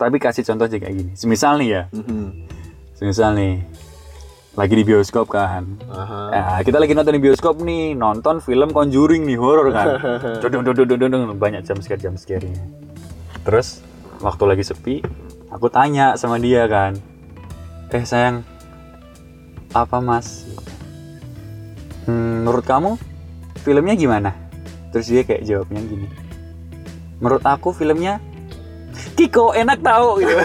tapi kasih contoh aja kayak gini semisal nih ya Mhm. semisal nih lagi di bioskop kan Aha. Nah, kita lagi nonton di bioskop nih, nonton film Conjuring nih, horor kan. Dudung dudung dudung banyak jam scare jam scare-nya. Terus waktu lagi sepi, aku tanya sama dia kan. Eh sayang, apa mas? Hmm, menurut kamu filmnya gimana? Terus dia kayak jawabnya gini. Menurut aku filmnya Kiko enak tahu gitu.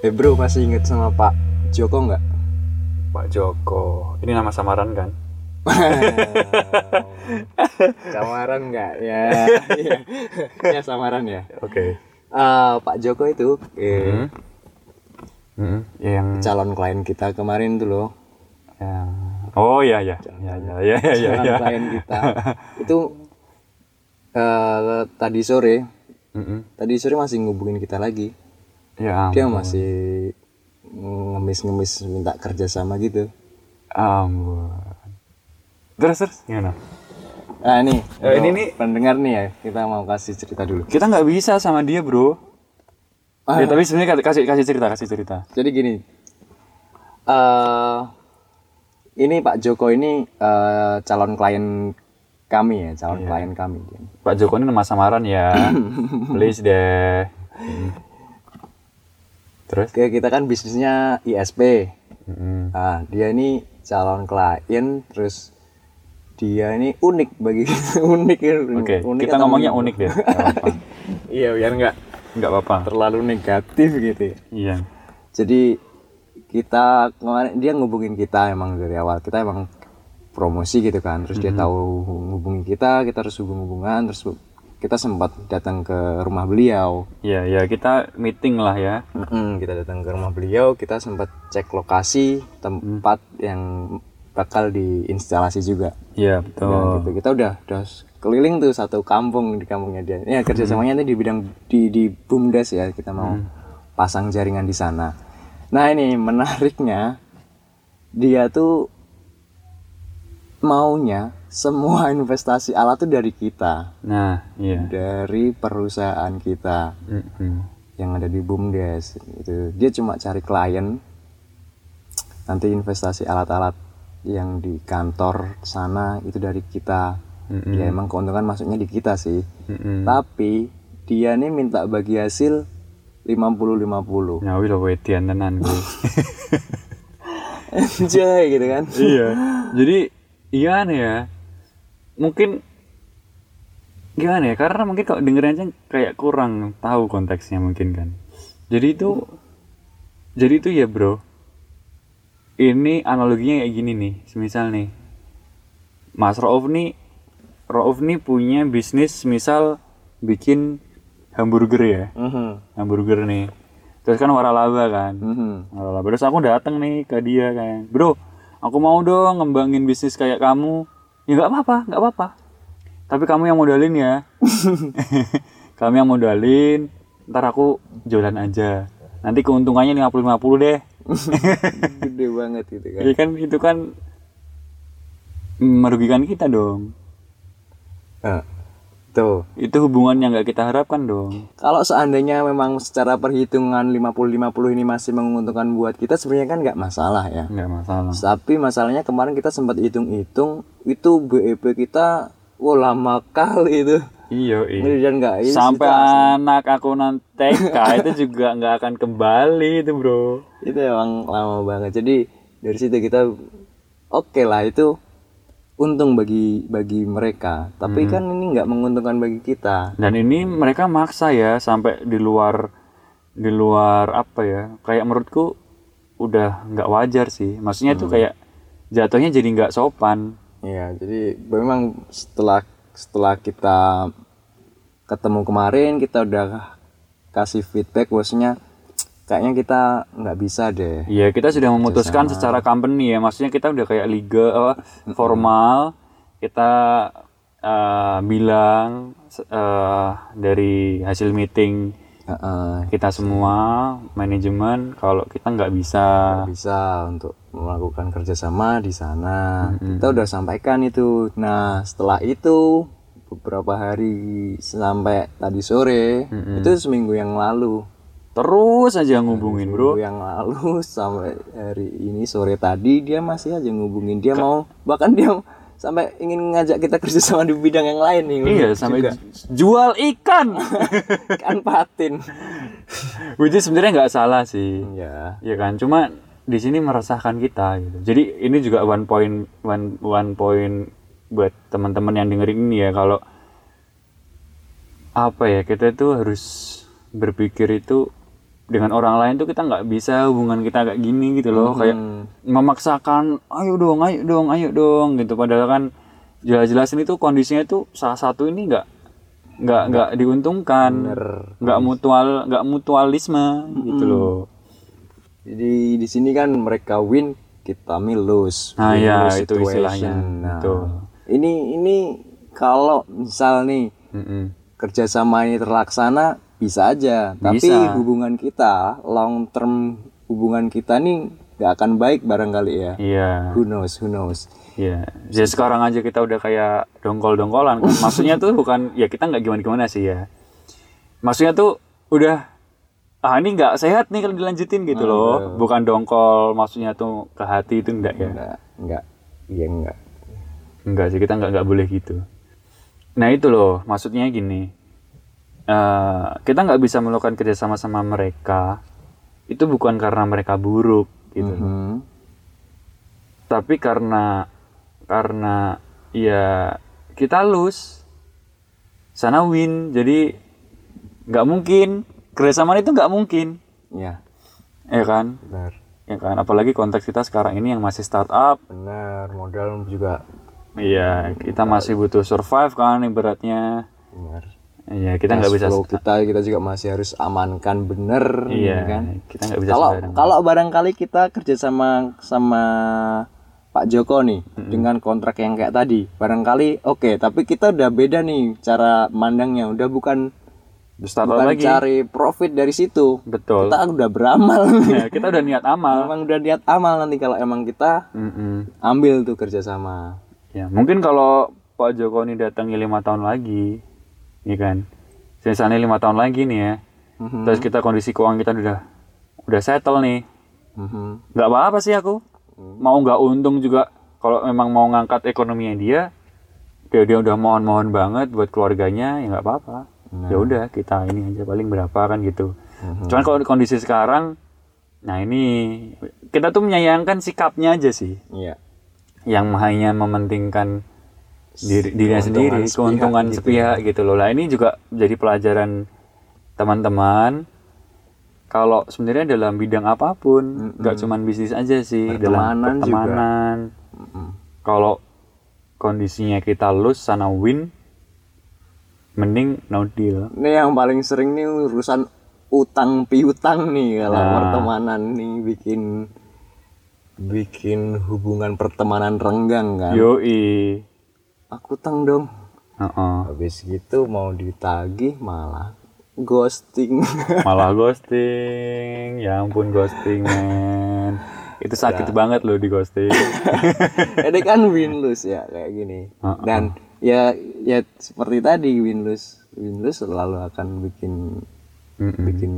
Eh bro masih inget sama Pak Joko nggak? Joko, ini nama samaran kan? samaran nggak ya? Iya. ya samaran ya. Oke. Eh, Pak Joko itu eh, Hmm. Hmm, Yang calon klien kita kemarin tuh loh. Ya. Oh ya ya. Ya ya ya ya ya. calon ya. klien kita itu eh, tadi sore Mm-mm. tadi sore masih ngubungin kita lagi Ya dia masih ngemis-ngemis minta kerja sama gitu Ampun. Terus terus gimana? nah ini Eh, ini nih- pendengar nih ya kita mau kasih cerita dulu Kita nggak bisa sama dia bro. Ah. Ya tapi sebenarnya kasih kasih cerita kasih cerita. jadi gini eh ini Pak Joko ini eh, calon klien kami ya calon klien kami Pak Joko ini nama samaran ya. Please deh. Hmm. Terus? Kayak kita kan bisnisnya ISP Mm-mm. Nah, dia ini calon klien, terus dia ini unik bagi kita, unik ya. Oke, Unik kita ngomongnya unik? deh. Iya, biar nggak Nggak apa-apa. terlalu negatif gitu. ya. Iya. Jadi kita kemarin dia ngubungin kita emang dari awal kita emang promosi gitu kan, terus dia tahu ngubungin kita, kita harus hubung-hubungan, terus kita sempat datang ke rumah beliau. Iya ya kita meeting lah ya. Mm-mm, kita datang ke rumah beliau, kita sempat cek lokasi tempat yang bakal diinstalasi juga. Iya Nah, betul. gitu. Kita udah udah keliling tuh satu kampung di kampungnya dia. Ya kerjasamanya itu di bidang di di bumdes ya kita mau pasang jaringan di sana. Nah ini menariknya dia tuh maunya semua investasi alat tuh dari kita, Nah iya. dari perusahaan kita Mm-mm. yang ada di bumdes. Itu dia cuma cari klien, nanti investasi alat-alat yang di kantor sana itu dari kita. Mm-mm. Ya emang keuntungan masuknya di kita sih. Mm-mm. Tapi dia nih minta bagi hasil 50-50. Nyawi lo wedian tenan gue. Anjay gitu kan. iya. Jadi iya nih ya. Mungkin gimana ya? Karena mungkin kalau dengerin aja kayak kurang tahu konteksnya mungkin kan. Jadi itu jadi itu ya, Bro. Ini analoginya kayak gini nih. Semisal nih Mas Rauf nih Rauf nih punya bisnis misal bikin hamburger ya. Mhm, Hamburger nih. Terus kan waralaba kan. mhm. Alah, terus aku datang nih ke dia kan, bro, aku mau dong ngembangin bisnis kayak kamu. Ya nggak apa-apa, nggak apa-apa. Tapi kamu yang modalin ya. kamu yang modalin, ntar aku jualan aja. Nanti keuntungannya 50-50 deh. Gede banget gitu kan. Ya kan itu kan merugikan kita dong. Nah, tuh. Itu hubungan yang nggak kita harapkan dong. Kalau seandainya memang secara perhitungan 50-50 ini masih menguntungkan buat kita sebenarnya kan nggak masalah ya. Nggak masalah. Tapi masalahnya kemarin kita sempat hitung-hitung itu BEP kita wah lama kali itu. Iya, iya. Dan ini Sampai itu anak aku nanti TK itu juga nggak akan kembali itu bro. itu emang lama banget. Jadi dari situ kita oke lah itu untung bagi bagi mereka. Tapi Hmm. kan ini nggak menguntungkan bagi kita. Dan ini mereka maksa ya sampai di luar di luar apa ya? Kayak menurutku udah nggak wajar sih. Maksudnya Hmm. tuh kayak jatuhnya jadi nggak sopan. Iya, jadi memang setelah setelah kita ketemu kemarin kita udah kasih feedback bosnya kayaknya kita nggak bisa deh. Iya kita sudah memutuskan secara company ya. Maksudnya kita udah kayak liga apa, formal. kita eh, bilang eh, dari hasil meeting Heeh. kita semua manajemen kalau kita nggak bisa bisa untuk melakukan kerjasama di sana. Kita udah sampaikan itu. Nah, setelah itu beberapa hari sampai tadi sore, itu seminggu yang lalu. Terus aja ngubungin bro yang lalu sampai hari ini sore tadi dia masih aja ngubungin. Dia mau bahkan dia sampai ingin ngajak kita kerjasama di bidang yang lain nih. iya sampai jual ikan kan patin. which is sebenarnya nggak salah sih Ya. ya kan cuma di sini meresahkan kita gitu jadi ini juga one point one one point buat teman-teman yang dengerin ini ya kalau apa ya kita itu harus berpikir itu dengan orang lain tuh kita nggak bisa hubungan kita kayak gini gitu loh kayak memaksakan ayo dong ayo dong ayo dong gitu padahal kan jelas-jelas ini tuh kondisinya tuh salah satu ini nggak nggak nggak diuntungkan nggak mutual nggak mutualisme gitu loh Jadi di sini kan mereka win, kita mi lose. Nah, Win-lose ya, itu situation. istilahnya. Nah, Betul. ini ini kalau misal nih Mm-mm. kerjasama ini terlaksana bisa aja, tapi Bisa. hubungan kita long term hubungan kita nih gak akan baik barangkali ya. iya Who knows, who knows. Iya, jadi sekarang aja kita udah kayak dongkol-dongkolan. kan. Maksudnya tuh bukan, ya kita nggak gimana-gimana sih ya. Maksudnya tuh udah, ah ini nggak sehat nih kalau dilanjutin gitu loh. Bukan dongkol, maksudnya tuh ke hati itu enggak ya. Enggak, enggak, iya enggak. Enggak sih, kita nggak nggak boleh gitu. Nah itu loh, maksudnya gini. Eh, kita nggak bisa melakukan kerjasama sama mereka. Itu bukan karena mereka buruk gitu. loh. Hmm. tapi karena karena ya kita lose sana win jadi nggak mungkin kerjasama itu nggak mungkin Ya, ya kan benar. ya kan apalagi konteks kita sekarang ini yang masih startup Benar, modal juga iya kita masih butuh survive kan ibaratnya benar. Iya kita nggak bisa Flow kita kita juga masih harus amankan bener iya ya kan? kita nggak bisa kalau kalau barangkali kita kerja sama sama Pak Joko nih dengan kontrak yang kayak tadi barangkali oke tapi kita udah beda nih cara mandangnya udah bukan startup bukan lagi. cari profit dari situ. Betul. Kita udah beramal. Ya, kita udah niat amal. Emang udah niat amal nanti kalau emang kita Mm-mm. ambil tuh kerja sama Ya, mungkin kalau Pak Joko ini datangnya lima tahun lagi, ya kan? Misalnya lima tahun lagi nih ya, Mhm. terus kita kondisi keuangan kita udah udah settle nih, Mhm. nggak apa-apa sih aku. Mau nggak untung juga, kalau memang mau ngangkat ekonominya dia, dia dia udah mohon-mohon banget buat keluarganya, ya nggak apa-apa. Ya udah kita ini aja paling berapa kan gitu. Cuman kalau di kondisi sekarang, nah ini kita tuh menyayangkan sikapnya aja sih iya yang hanya mementingkan diri, dirinya sendiri, sepihak keuntungan gitu sepihak gitu loh. Lah ini juga jadi pelajaran teman-teman kalau sebenarnya dalam bidang apa pun, nggak cuman bisnis aja sih, dalam Pertemanan juga. pertemanan. Mhm. Kalau kondisinya kita lose sana win, mending no deal. Ini yang paling sering nih urusan utang piutang nih kalau Nah. pertemanan nih bikin bikin hubungan pertemanan renggang kan. Yoi. Aku utang dong. Heeh. Habis gitu mau ditagih malah ghosting. Malah ghosting, ya ampun ghosting men. Itu sakit Ya. banget loh di ghosting. Ini kan win lose ya kayak gini. Heeh. Dan ya ya seperti tadi win lose win lose selalu akan bikin Mm-mm. bikin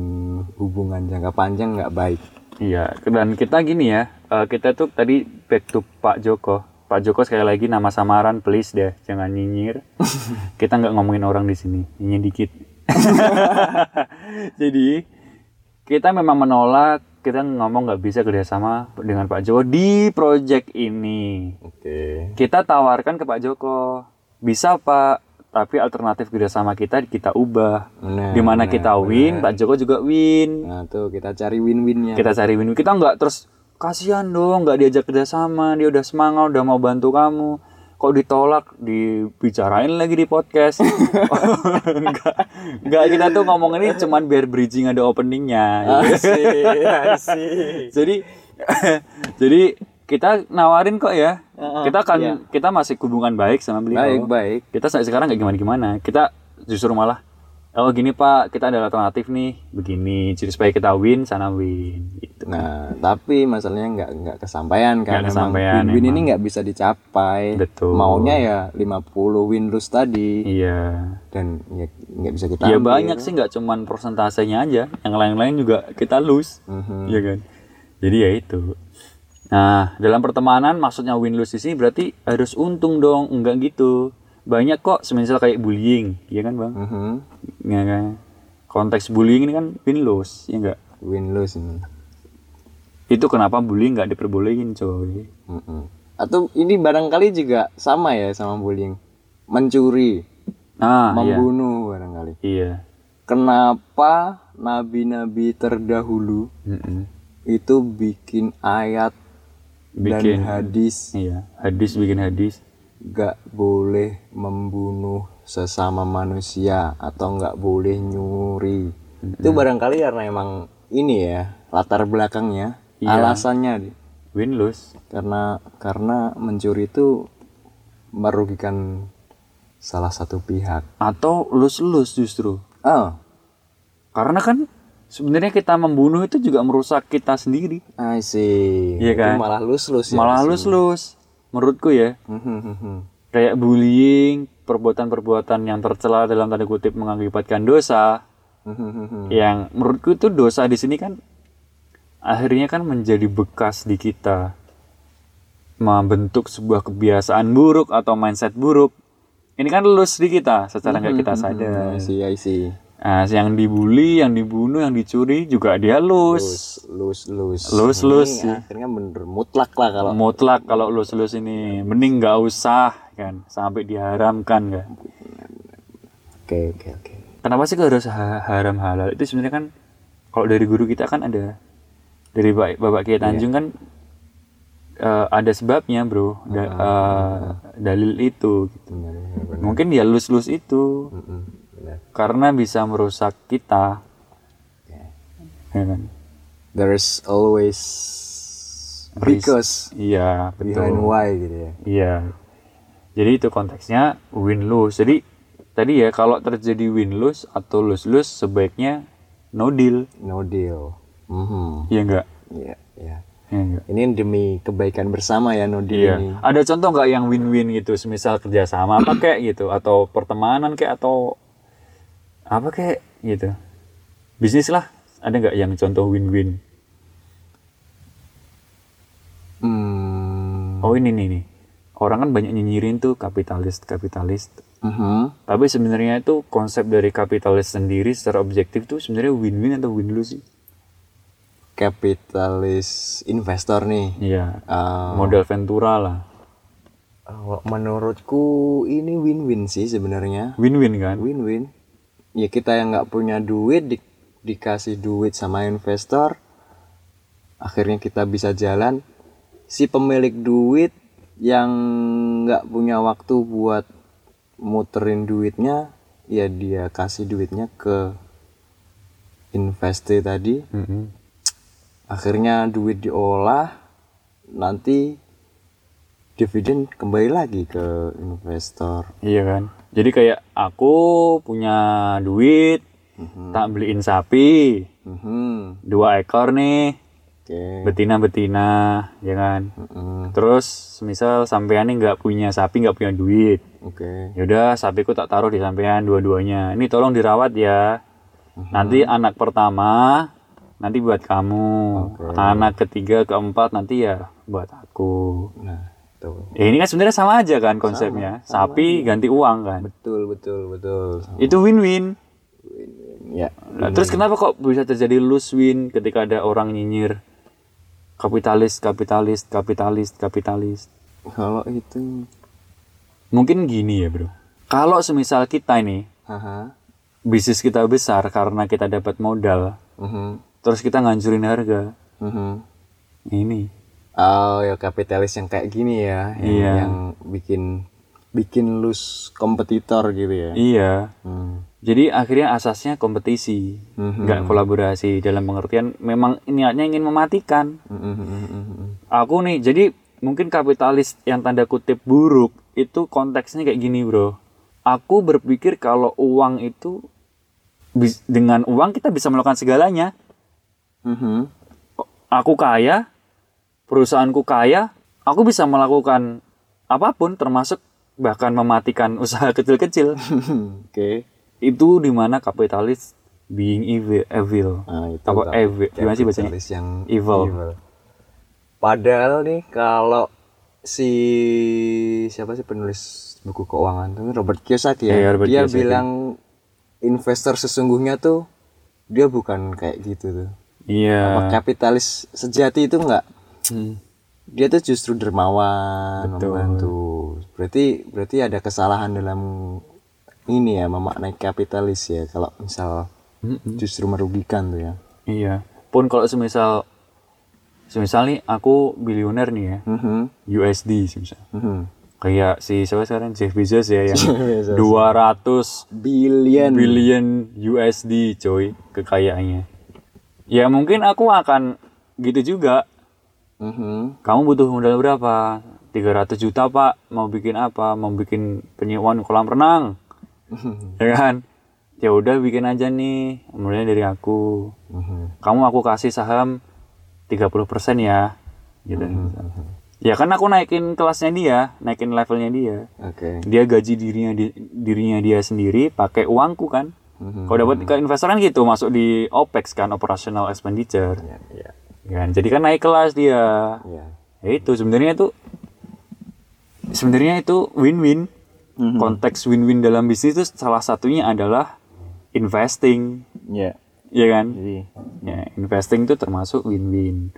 hubungan jangka panjang nggak baik. Iya, dan kita gini ya, eh, kita tuh tadi back to Pak Joko. Pak Joko sekali lagi nama samaran, please deh, jangan nyinyir. kita nggak ngomongin orang di sini, nyinyir dikit. Jadi kita memang menolak, kita ngomong nggak bisa kerjasama dengan Pak Joko di project ini. Oke. Kita tawarkan ke Pak Joko, bisa Pak, tapi alternatif kerjasama kita kita ubah. Benar, Di mana kita win, benar. Pak Joko juga win Nah tuh kita cari win-winnya. kita cari win kita nggak terus kasihan dong nggak diajak kerjasama dia udah semangat udah mau bantu kamu kok ditolak dibicarain lagi di podcast nggak nggak kita tuh ngomong ini cuman biar bridging ada openingnya Asik, asik. jadi jadi kita nawarin kok ya. Heeh, kita kan iya. kita masih hubungan baik sama beliau. baik baik Kita sampai sekarang nggak gimana-gimana. Kita justru malah oh gini Pak, kita ada alternatif nih, begini. Jadi supaya kita win sana win gitu. nah tapi masalahnya nggak nggak kesampaian kan Emang kesampaian, win-win ini emang. nggak bisa dicapai Betul. maunya ya 50 win lose tadi Iya. dan ya nggak bisa kita Ya ambil. banyak sih nggak cuman persentasenya aja, yang lain-lain juga kita lose. Mhm. Iya kan? Jadi ya itu. Nah, dalam pertemanan maksudnya win lose di sini berarti harus untung dong, enggak gitu. Banyak kok semisal kayak bullying, iya kan, Bang? Mhm. Ya kan? Konteks bullying ini kan win lose, ya enggak? win lose ini Itu kenapa bullying nggak diperbolehin, coy. Mhm. atau ini barangkali juga sama ya sama bullying mencuri Nah, iya. membunuh barangkali Iya. kenapa nabi-nabi terdahulu Mm-mm. itu bikin ayat Bikin dan hadis iya, hadis bikin hadis. Gak boleh membunuh sesama manusia atau nggak boleh nyuri itu barangkali karena emang ini ya latar belakangnya Iya. alasannya Win lose. karena karena mencuri itu merugikan salah satu pihak Atau lose-lose justru. oh Karena kan sebenarnya kita membunuh itu juga merusak kita sendiri. I see Iya kan? Itu malah lus lus ya Malah lose-lose. Menurutku ya. Mhm, Kayak bullying, perbuatan-perbuatan yang tercela dalam tanda kutip mengakibatkan dosa. mhm, Yang menurutku itu dosa di sini kan akhirnya kan menjadi bekas di kita. Membentuk sebuah kebiasaan buruk atau mindset buruk. Ini kan lulus di kita secara nggak kita sadar. I see I see Nah, yang dibully, yang dibunuh, yang dicuri juga dia lus. lus lus Lus, lus, ya. akhirnya bener mutlak lah kalau Mutlak kalau lus-lus ini mending nggak usah kan sampai diharamkan kan. oke oke oke Kenapa sih harus ha- haram halal? Itu sebenarnya kan kalau dari guru kita kan ada dari Bapak, Bapak Kiai Tanjung kan eh, ada sebabnya, Bro. Da- eh, dalil itu gitu. benar benar benar Mungkin dia lus-lus itu Mhm, benar karena bisa merusak kita. Kan? there's always because Iya, behind betul. why gitu ya Iya. Jadi itu konteksnya win lose. Jadi tadi ya kalau terjadi win lose atau lose lose sebaiknya no deal. no deal Mhm. Iya enggak? Iya, iya. Iya? Ini demi kebaikan bersama ya no deal Iya. ini. Ada contoh nggak yang win-win gitu, semisal kerjasama apa kayak gitu, atau pertemanan kayak atau apa kayak gitu. Bisnis lah, ada nggak yang contoh win-win? Hmm. Oh ini nih nih, orang kan banyak nyinyirin tuh kapitalis kapitalis. Mhm. Tapi sebenarnya itu konsep dari kapitalis sendiri secara objektif tuh sebenarnya win-win atau win lose sih? Kapitalis investor nih. Iya. Ah, Model Ventura lah. oh, menurutku ini win-win sih sebenarnya. Win-win kan? Win-win. Ya kita yang nggak punya duit di- dikasih duit sama investor, akhirnya kita bisa jalan. Si pemilik duit yang nggak punya waktu buat muterin duitnya, ya dia kasih duitnya ke investi tadi. Mm-mm. Akhirnya duit diolah, nanti dividen kembali lagi ke investor. Iya kan? Jadi kayak aku punya duit, tak beliin sapi, Mhm. dua ekor nih, Oke. betina-betina, ya kan? Mhm. Terus misal sampean nih nggak punya sapi, nggak punya duit, Oke. yaudah sapiku tak taruh di sampean dua-duanya. Ini tolong dirawat ya. Nanti anak pertama nanti buat kamu, anak ketiga, keempat nanti ya buat aku. Nah, tuh. Ya, ini kan sebenarnya sama aja kan konsepnya. Sapi ganti uang kan. Betul, betul, betul. Itu win-win. Ya. Nah, terus kenapa kok bisa terjadi lose win ketika ada orang nyinyir kapitalis, kapitalis, kapitalis, kapitalis? Kalau itu Mungkin gini ya bro. Kalau semisal kita ini bisnis kita besar karena kita dapat modal, Mhm. terus kita ngancurin harga, Mhm. ini Oh, ya kapitalis yang kayak gini ya, yang, Iya. yang bikin bikin lose kompetitor gitu ya. iya. Hmm. Jadi akhirnya asasnya kompetisi, Mhm. nggak kolaborasi dalam pengertian memang niatnya ingin mematikan. Mhm, mhm, mhm, mhm. Aku nih, jadi mungkin kapitalis yang tanda kutip buruk itu konteksnya kayak gini bro aku berpikir kalau uang itu dengan uang kita bisa melakukan segalanya Mhm. aku kaya perusahaanku kaya aku bisa melakukan apa pun termasuk bahkan mematikan usaha kecil-kecil Oke. itu di mana kapitalis being evil, evil. Nah, itu apa evil gimana sih bacanya kapitalis yang Evil. Padahal nih kalau si siapa sih penulis buku keuangan itu Robert Kiyosaki ya, Iya, Robert dia Kiyosaki. bilang investor sesungguhnya tuh dia bukan kayak gitu tuh. iya Apa kapitalis sejati itu enggak Hmm. dia tuh justru dermawan Betul. membantu. Berarti berarti ada kesalahan dalam ini ya memaknai kapitalis ya kalau misal justru merugikan tuh ya. iya pun kalau semisal semisal nih aku biliuner nih ya Mhm. USD semisal Mhm. kayak si siapa sekarang Jeff Bezos ya yang Bezos. 200 Billion. billion USD coy kekayaannya ya mungkin aku akan gitu juga Mhm. kamu butuh modal berapa? 300 juta pak. Mau bikin apa? Mau bikin penyewaan kolam renang. Ya kan? Ya udah bikin aja nih. Mulai dari aku. Mhm. kamu aku kasih saham 30% ya. Gitu. Ya kan aku naikin kelasnya dia. Naikin levelnya dia. Oke. dia gaji dirinya di- dirinya dia sendiri pakai uangku kan. Mhm. kalau dapat ke investor kan gitu masuk di OPEX kan operational expenditure. Ya, ya, kan jadi kan naik kelas dia ya. ya itu sebenarnya itu sebenarnya itu win-win Mhm. konteks win-win dalam bisnis itu salah satunya adalah investing Ya. ya kan Jadi ya investing itu termasuk win-win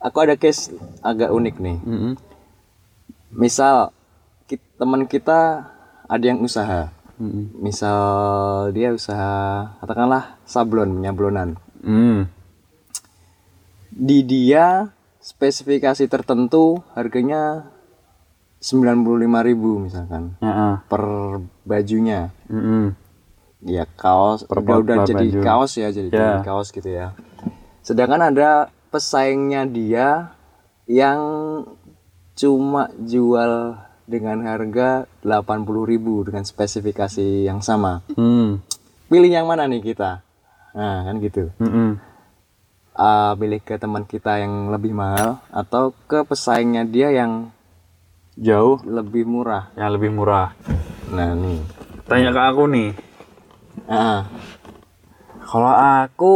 aku ada case agak unik nih. Mm-mm. Misal teman kita ada yang usaha. Mm-mm. Misal dia usaha katakanlah sablon, penyablonan. Mm. Di dia spesifikasi tertentu harganya 95.000 misalkan Ya, ah. per bajunya. Mm-mm. ya kaos Per udah, udah jadi baju. kaos ya jadi, jadi kaos gitu ya sedangkan ada pesaingnya dia yang cuma jual dengan harga 80.000 dengan spesifikasi yang sama Mm. pilih yang mana nih kita nah kan gitu Mm-mm. Ah, pilih ke teman kita yang lebih mahal atau ke pesaingnya dia yang jauh. lebih murah? Yang lebih murah. Nah nih. Tanya ke aku nih. Ah kalau aku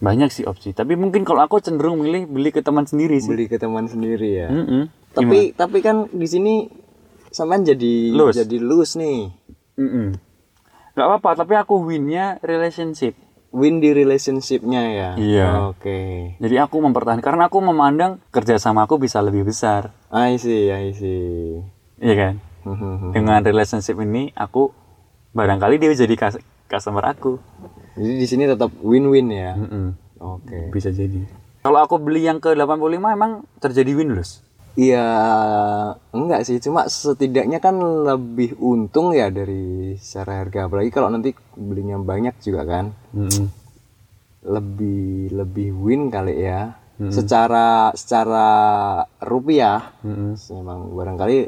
banyak sih opsi. Tapi mungkin kalau aku cenderung milih beli ke teman sendiri sih. Beli ke teman sendiri ya? Mm-mm. tapi tapi kan di sini sampean jadi Loose. jadi loose nih. Mm-mm. Gak apa-apa, tapi aku winnya relationship. Win di relationshipnya ya Iya. oke Jadi aku mempertahankan karena aku memandang kerjasama aku bisa lebih besar, I see I see iya kan? Dengan relationship ini aku barangkali dia jadi customer aku. jadi di sini tetap win-win ya Mm-mm. oke Bisa jadi. Kalau aku beli yang ke 85 emang terjadi win loss. Iya enggak sih cuma setidaknya kan lebih untung ya dari secara harga apalagi kalau nanti belinya banyak juga kan Mm-mm. lebih lebih win kali ya secara secara rupiah Mm-mm. memang barangkali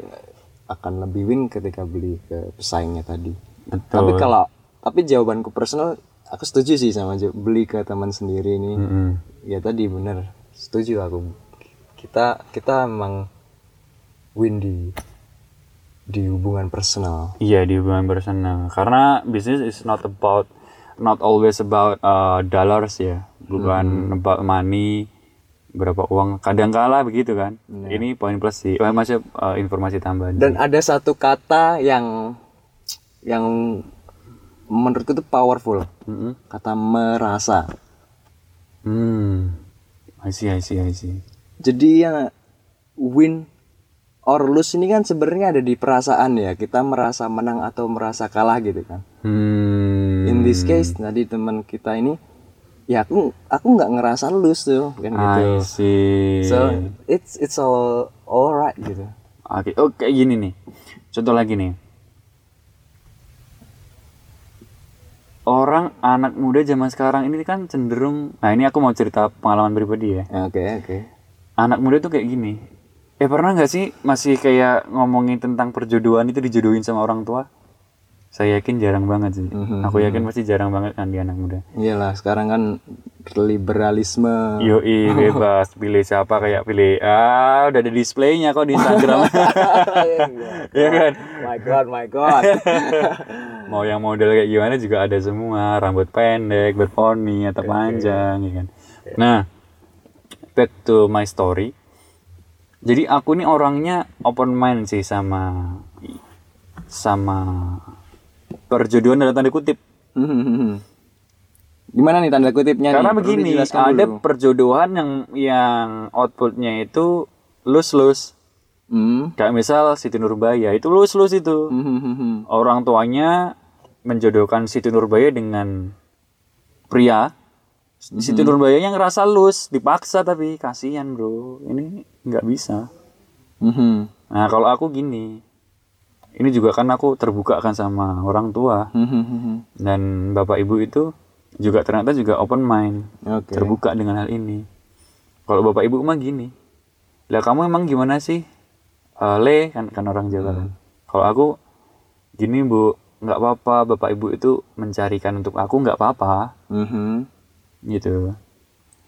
akan lebih win ketika beli ke pesaingnya tadi. Betul. Tapi kalau tapi jawabanku personal aku setuju sih sama beli ke teman sendiri ini. Mm-mm. Ya tadi bener setuju aku. Kita kita memang win di di hubungan personal. Iya di hubungan personal. Karena bisnis is not about not always about uh, dollars ya, bukan about money berapa uang. Kadang kala begitu kan. Ini poin plus sih. Oh, maksudnya uh, informasi tambahan. Dan ada satu kata yang yang menurutku itu powerful. Mm-mm. Kata merasa. Hmm. I see, I see, I see. Jadi ya win or lose ini kan sebenarnya ada di perasaan ya. Kita merasa menang atau merasa kalah gitu kan. Hmm. In this case tadi teman kita ini ya aku aku nggak ngerasa lose tuh kan gitu. I see. So it's it's all alright gitu. Oke, oh kayak gini nih. Contoh lagi nih. Orang anak muda zaman sekarang ini kan cenderung, nah ini aku mau cerita pengalaman pribadi ya. Ya, Oke oke. Anak muda tuh kayak gini. Eh pernah nggak sih masih kayak ngomongin tentang perjodohan itu dijodohin sama orang tua? Saya yakin jarang banget sih. Mhm. Aku yakin pasti jarang banget kan di anak muda. Iyalah, sekarang kan liberalisme. Yoi bebas pilih siapa kayak pilih ah udah ada displaynya kok di Instagram. ya kan? my god, my god. Mau yang model kayak gimana juga ada semua, rambut pendek, berponi atau panjang ya kan. Nah, back to my story. Jadi aku nih orangnya open mind sih sama sama perjodohan dalam tanda kutip. Gimana nih tanda kutipnya nih? Karena Perlu begini, ada dulu. perjodohan yang yang outputnya itu lus-lus. Hmm. Kayak misal Siti Nurbaya itu lus-lus itu. Hmm. Orang tuanya menjodohkan Siti Nurbaya dengan pria. Siti Nurbaya yang ngerasa lus, dipaksa tapi kasihan bro. Ini nggak bisa. Hmm. Nah kalau aku gini, ini juga kan aku terbuka kan sama orang tua Hmm. dan bapak ibu itu juga ternyata juga open mind. Oke. terbuka dengan hal ini. Kalau bapak ibu mah gini, lah kamu emang gimana sih? Eh, le kan kan orang Jawa kan. Kalau aku gini bu, nggak apa-apa bapak ibu itu mencarikan untuk aku nggak apa-apa Hmm. Gitu.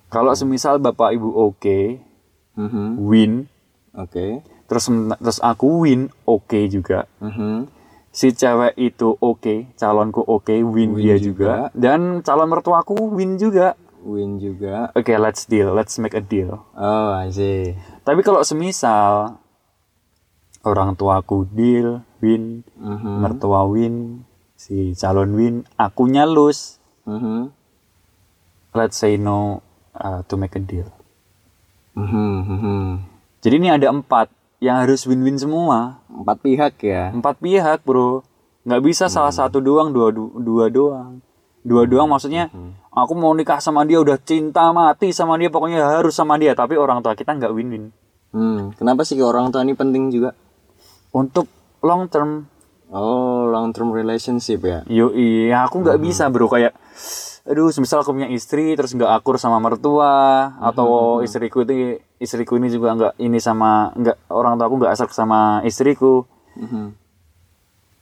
Kalau semisal bapak ibu oke, Hmm. win, Oke. terus terus aku win oke juga. Hmm. Si cewek itu oke, calonku oke, win, Win dia juga. juga. dan calon mertuaku win juga. Win juga. Oke, let's deal, let's make a deal. Oh, I see. Tapi kalau semisal orang tuaku deal, win, Mhm. mertua win, si calon win, akunya lose, Mhm. Let's say no uh, to make a deal. Mhm. Mhm. Jadi ini ada empat yang harus win-win semua, Empat pihak ya. empat pihak bro, nggak bisa salah satu doang, dua du- dua doang, dua doang maksudnya. Aku mau nikah sama dia udah cinta mati sama dia pokoknya harus sama dia tapi orang tua kita nggak win-win Hmm. Kenapa sih orang tua ini penting juga? untuk long term Oh, long term relationship ya. Yo iya, aku nggak bisa bro. Kayak, aduh, misal aku punya istri terus nggak akur sama mertua atau istriku itu istriku ini juga nggak ini sama nggak orang tua aku nggak asal sama istriku, Mhm.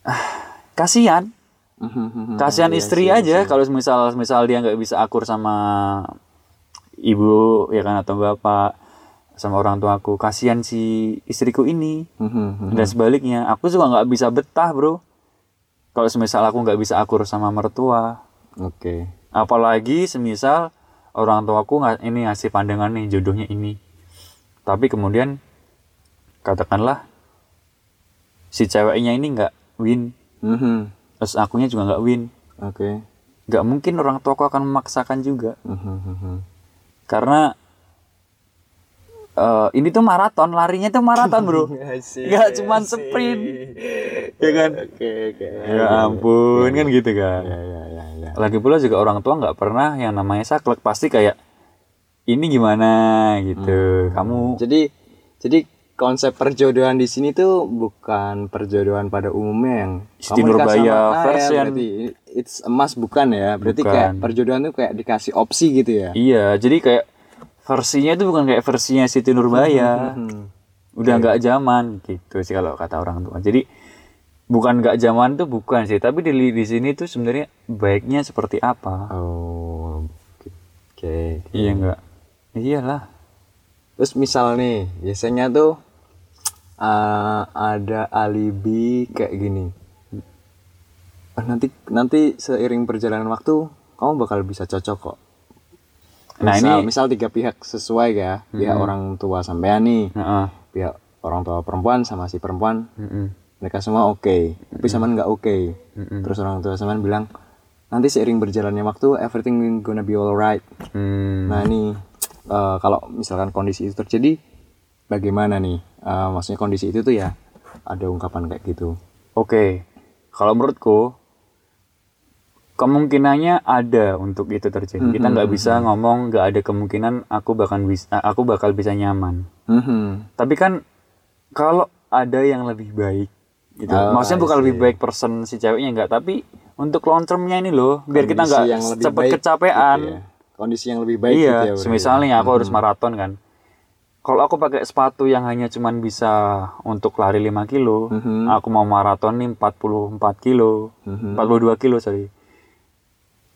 kasihan, Mhm. kasihan istri aja kalau misal misal dia nggak bisa akur sama ibu ya kan atau bapak sama orang tua aku, kasihan si istriku ini Mhm. dan sebaliknya aku juga nggak bisa betah bro, kalau semisal aku nggak bisa akur sama mertua. Oke. apalagi semisal orang tuaku nggak ini ngasih pandangan nih jodohnya ini tapi kemudian katakanlah si ceweknya ini nggak win Mhm. terus akunya juga nggak win Oke. nggak mungkin orang tuaku akan memaksakan juga Mhm. Mhm. karena eh, ini tuh maraton larinya tuh maraton bro. Nggak cuman sprint. Ya kan? Oke, oke. ya ampun kan gitu kan? Ya, ya, ya, ya. lagi pula juga orang tua nggak pernah yang namanya saklek pasti kayak ini gimana? Gitu. Kamu Jadi jadi konsep perjodohan di sini tuh bukan perjodohan pada umumnya yang Siti Nurbaya ya, version. berarti it's emas bukan ya? Berarti Bukan. kayak perjodohan tuh kayak dikasih opsi gitu ya? Iya jadi kayak versinya itu bukan kayak versinya Siti Nurbaya. Hmm. udah nggak zaman gitu sih kalau kata orang tua. Jadi bukan nggak zaman tuh bukan sih tapi di di sini tuh sebenarnya baiknya seperti apa? Oh oke. Iya nggak? Iyalah. Terus misal nih biasanya tuh uh, ada alibi kayak gini. Ah, nanti nanti seiring perjalanan waktu kamu bakal bisa cocok kok Nah, misal, ini- misal tiga pihak sesuai ya. Pihak orang tua sampean nih. Heeh. pihak orang tua perempuan sama si perempuan. Mm-mm. mereka semua oke tapi sampean nggak oke. Mm-mm. terus orang tua sampean bilang nanti seiring berjalannya waktu everything gonna be alright. Hmm. nah ini eh, kalau misalkan kondisi itu terjadi bagaimana nih? Eh, maksudnya kondisi itu tuh ya ada ungkapan kayak gitu. Oke, kalau menurutku kemungkinannya ada untuk itu terjadi. Kita nggak bisa ngomong nggak ada kemungkinan aku bakal bisa aku bakal bisa nyaman. Mhm. Tapi kan kalau ada yang lebih baik, gitu. Oh, Maksudnya bukan lebih baik person si ceweknya nggak, tapi untuk long termnya ini loh, biar kita nggak cepet baik kecapean. gitu ya. kondisi yang lebih baik gitu ya iya, semisal nih aku harus maraton kan. kalau aku pakai sepatu yang hanya cuman bisa untuk lari 5 kilo, Mhm. aku mau maraton nih 44 kilo, Mhm. 42 kilo sorry.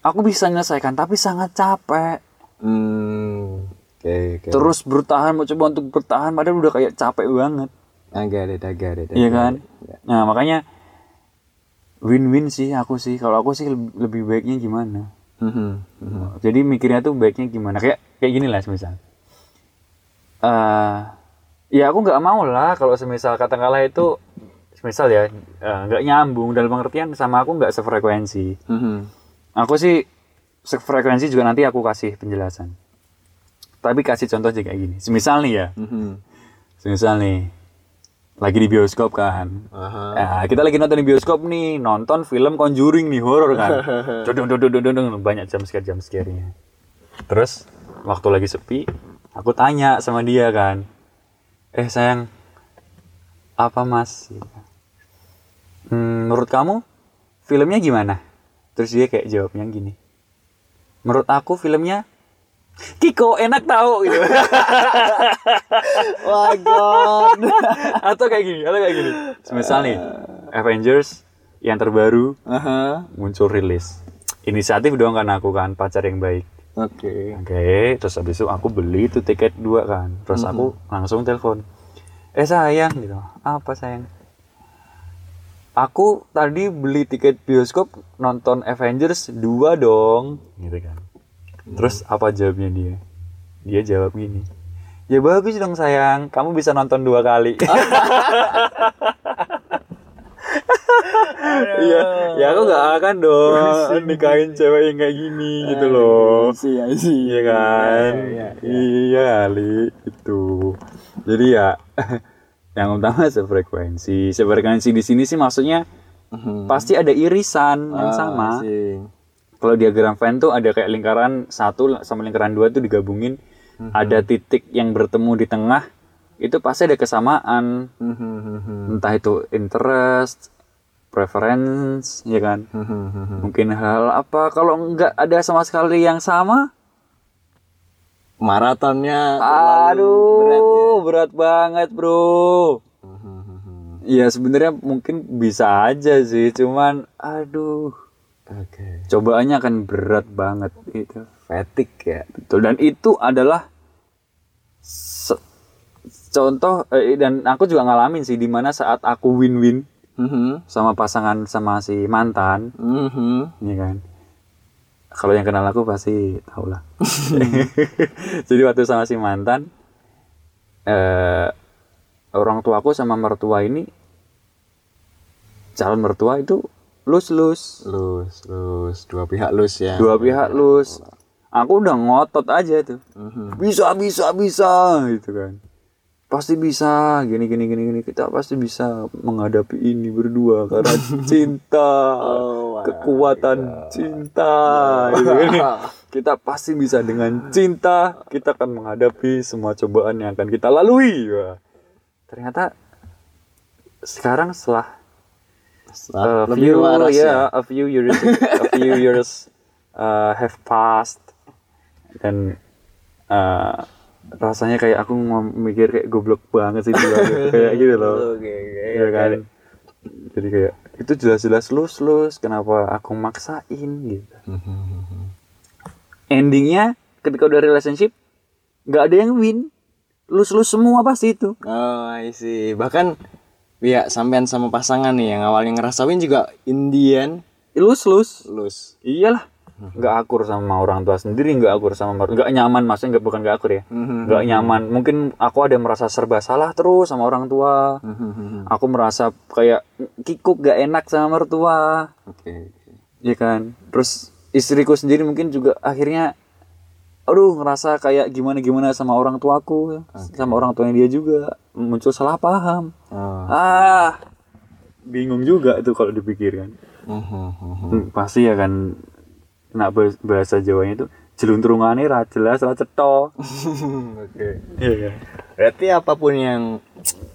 Aku bisa menyelesaikan tapi sangat capek. Hmm. Oke, oke. Terus bertahan mau coba untuk bertahan padahal udah kayak capek banget. Agak ada, agak ada. Iya kan? Nah, makanya win-win sih aku sih. Kalau aku sih lebih, baiknya gimana? Mhm, mhm. Jadi mikirnya tuh baiknya gimana? Kayak kayak gini lah semisal. eh ya aku nggak mau lah kalau semisal katakanlah itu semisal ya eh, nggak nyambung dalam pengertian sama aku nggak sefrekuensi. Mhm. Aku sih sefrekuensi juga nanti aku kasih penjelasan. Tapi kasih contoh aja kayak gini. Semisal nih ya, Mhm. semisal nih lagi di bioskop kan. Aha. Nah, kita lagi nonton di bioskop nih, nonton film Conjuring nih, horor kan. Dudung, dudung, dudung, dudung, banyak jam scare jam scare-nya. Terus waktu lagi sepi, aku tanya sama dia kan, eh sayang, apa mas? Hmm, menurut kamu filmnya gimana? Terus dia kayak jawabnya gini, menurut aku filmnya Kiko enak tahu gitu. Wah, God. atau kayak gini, atau kayak gini. Semisal nih, Avengers yang terbaru Aha. muncul rilis. Inisiatif dong kan aku kan pacar yang baik. Oke. Oke, terus habis itu aku beli itu tiket dua kan. Terus aku langsung telepon. Eh sayang gitu. Apa sayang? Aku tadi beli tiket bioskop nonton Avengers 2 dong, gitu kan. Terus apa jawabnya dia? Dia jawab gini. Ya bagus dong sayang, kamu bisa nonton dua kali. Iya, ya aku nggak akan dong nikahin cewek yang kayak gini gitu loh. Iya, sih. Iya kan? Iya, Iya, Ali itu. Jadi ya yang utama sefrekuensi. Sefrekuensi di sini sih maksudnya Mhm. pasti ada irisan yang Ah, sama. sih. Kalau diagram Venn tuh ada kayak lingkaran satu sama lingkaran dua tuh digabungin. Mhm. Ada titik yang bertemu di tengah. Itu pasti ada kesamaan. Mhm. Entah itu interest, preference, ya kan? Mhm. Mungkin hal apa kalau nggak ada sama sekali yang sama, Maratonnya terlalu berat ya. Aduh, berat banget, Bro. Iya, sebenarnya mungkin bisa aja sih, cuman aduh, Oke. cobaannya akan berat banget itu. Fatigue ya. Betul dan itu adalah se- contoh eh, dan aku juga ngalamin sih di mana saat aku win-win Mhm. sama pasangan sama si mantan, Mhm. ya kan. Kalau yang kenal aku pasti tau lah. Jadi waktu sama si mantan, eh, orang tuaku sama mertua ini, calon mertua itu lus-lus. Lus, lus, dua pihak lus ya. Dua pihak lus. Aku udah ngotot aja tuh. Mhm. Bisa, bisa, bisa gitu kan. Pasti bisa, gini, gini, gini, gini. Kita pasti bisa menghadapi ini berdua karena cinta, Oh my kekuatan cinta. Gitu kan. Kita pasti bisa dengan cinta, kita akan menghadapi semua cobaan yang akan kita lalui. Wah. Ternyata sekarang setelah a lebih few, waras ya. a few years, a few years uh, have passed, dan uh, rasanya kayak aku mikir kayak goblok banget sih dulu kayak gitu loh, Oke, oke. ya kan? Jadi kayak itu jelas-jelas lus lus, kenapa aku maksain gitu? Endingnya ketika udah relationship nggak ada yang win, lus lus semua pasti itu. Oh, I see. Bahkan ya sampean sama pasangan nih yang awalnya ngerasain juga Indian Lus lus, lus. iyalah. Nggak akur sama orang tua sendiri, nggak akur sama nggak nyaman maksudnya nggak bukan nggak akur ya. Mhm. nggak nyaman mungkin aku ada merasa serba salah terus sama orang tua Mhm. aku merasa kayak kikuk gak enak sama mertua Oke. oke. ya kan terus istriku sendiri mungkin juga akhirnya aduh ngerasa kayak gimana gimana sama orang tuaku sama orang tuanya dia juga muncul salah paham Oh. ah bingung juga tuh kalau dipikirkan Mhm. Mhm. Hmm, pasti ya kan bahas- bahasa Jawanya itu jeluntrungannya ra jelas ra cetha Oke. iya Berarti apa pun yang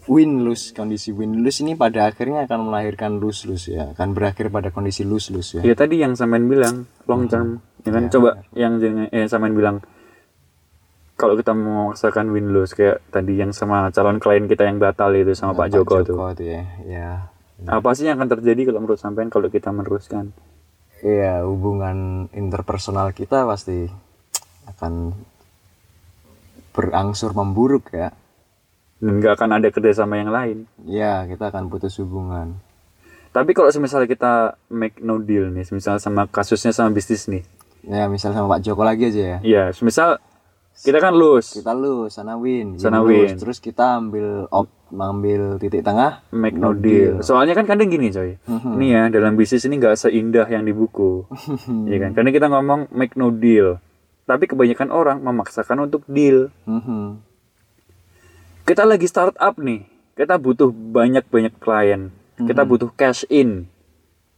win lose kondisi win lose ini pada akhirnya akan melahirkan lose lose ya, akan berakhir pada kondisi lose lose ya. Ya tadi yang sampean bilang long term, ya kan coba yang jangan- eh sampean bilang kalau kita memaksakan win lose kayak tadi yang sama calon klien kita yang batal itu sama Pak Joko, tuh. Joko tuh ya ya Apa sih yang akan terjadi kalau menurut sampean kalau kita meneruskan? Iya, hubungan interpersonal kita pasti akan berangsur memburuk ya. Dan nggak akan ada kerjasama yang lain. Iya, kita akan putus hubungan. Tapi kalau misalnya kita make no deal nih, misalnya sama kasusnya sama bisnis nih. Ya, misal sama Pak Joko lagi aja ya. Iya, misal kita kan lose, Kita lu sana win, Sana lose. win. Terus kita ambil op, ambil titik tengah. make no deal. Soalnya kan kadang gini coy. Ini ya dalam bisnis ini nggak seindah yang di buku. Iya kan? Karena kita ngomong make no deal. Tapi kebanyakan orang memaksakan untuk deal. Mhm. Kita lagi startup nih. Kita butuh banyak-banyak klien. Kita butuh cash in.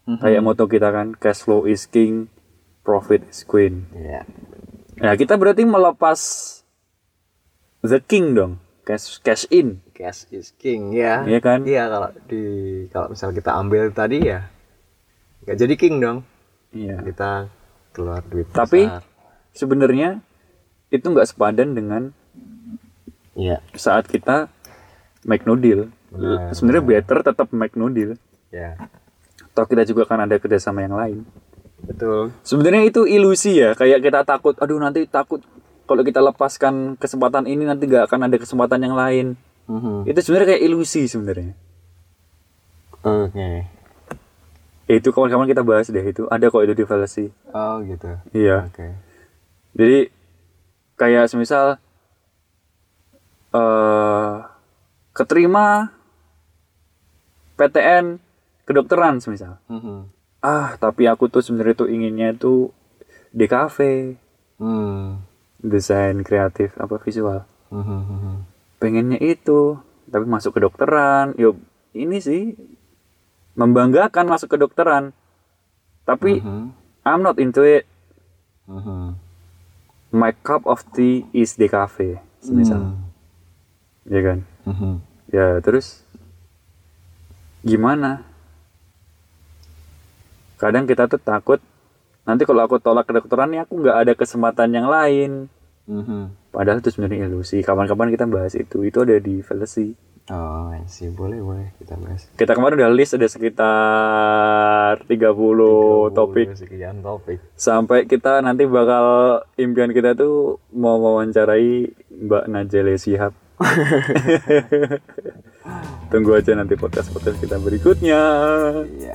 Kayak moto kita kan, cash flow is king, profit is queen. Iya. Nah, kita berarti melepas the king dong. Cash cash in. Cash is king ya. Iya kan? Iya kalau di kalau misal kita ambil tadi ya nggak jadi king dong. Iya. Kita keluar duit Tapi sebenarnya itu nggak sepadan dengan Iya. saat kita make no deal. Benar, Sebenarnya better tetap make no deal. Ya. Toh kita juga akan ada kerjasama yang lain. Betul. Sebenarnya itu ilusi ya, kayak kita takut, aduh nanti takut kalau kita lepaskan kesempatan ini nanti nggak akan ada kesempatan yang lain. Mhm. Itu sebenarnya kayak ilusi sebenarnya. Oke. Itu kawan-kawan kita bahas deh itu, ada kok itu di fallacy. Oh gitu. Iya. Oke. Jadi kayak semisal eh keterima PTN kedokteran semisal. Mhm. Ah, tapi aku tuh sebenarnya tuh inginnya tuh di cafe, Hmm. desain kreatif apa visual. Mhm, mhm. Pengennya itu, tapi masuk kedokteran. Yo, ini sih membanggakan masuk kedokteran. Tapi Mhm. I'm not into it. Mhm. My cup of tea is di cafe, semisal. Hmm. Ya kan? Mhm. Ya, terus gimana? Kadang kita tuh takut nanti kalau aku tolak kedokteran nih aku nggak ada kesempatan yang lain. Mhm. Padahal itu sebenarnya ilusi. Kapan-kapan kita bahas itu. Itu ada di fallacy. Oh, see. Boleh, boleh kita bahas. Kita kemarin udah list ada sekitar 30, topik. sekian topik. Sampai kita nanti bakal impian kita tuh mau mewawancarai Mbak Najele Shihab. Tunggu aja nanti podcast-podcast kita berikutnya. Iya.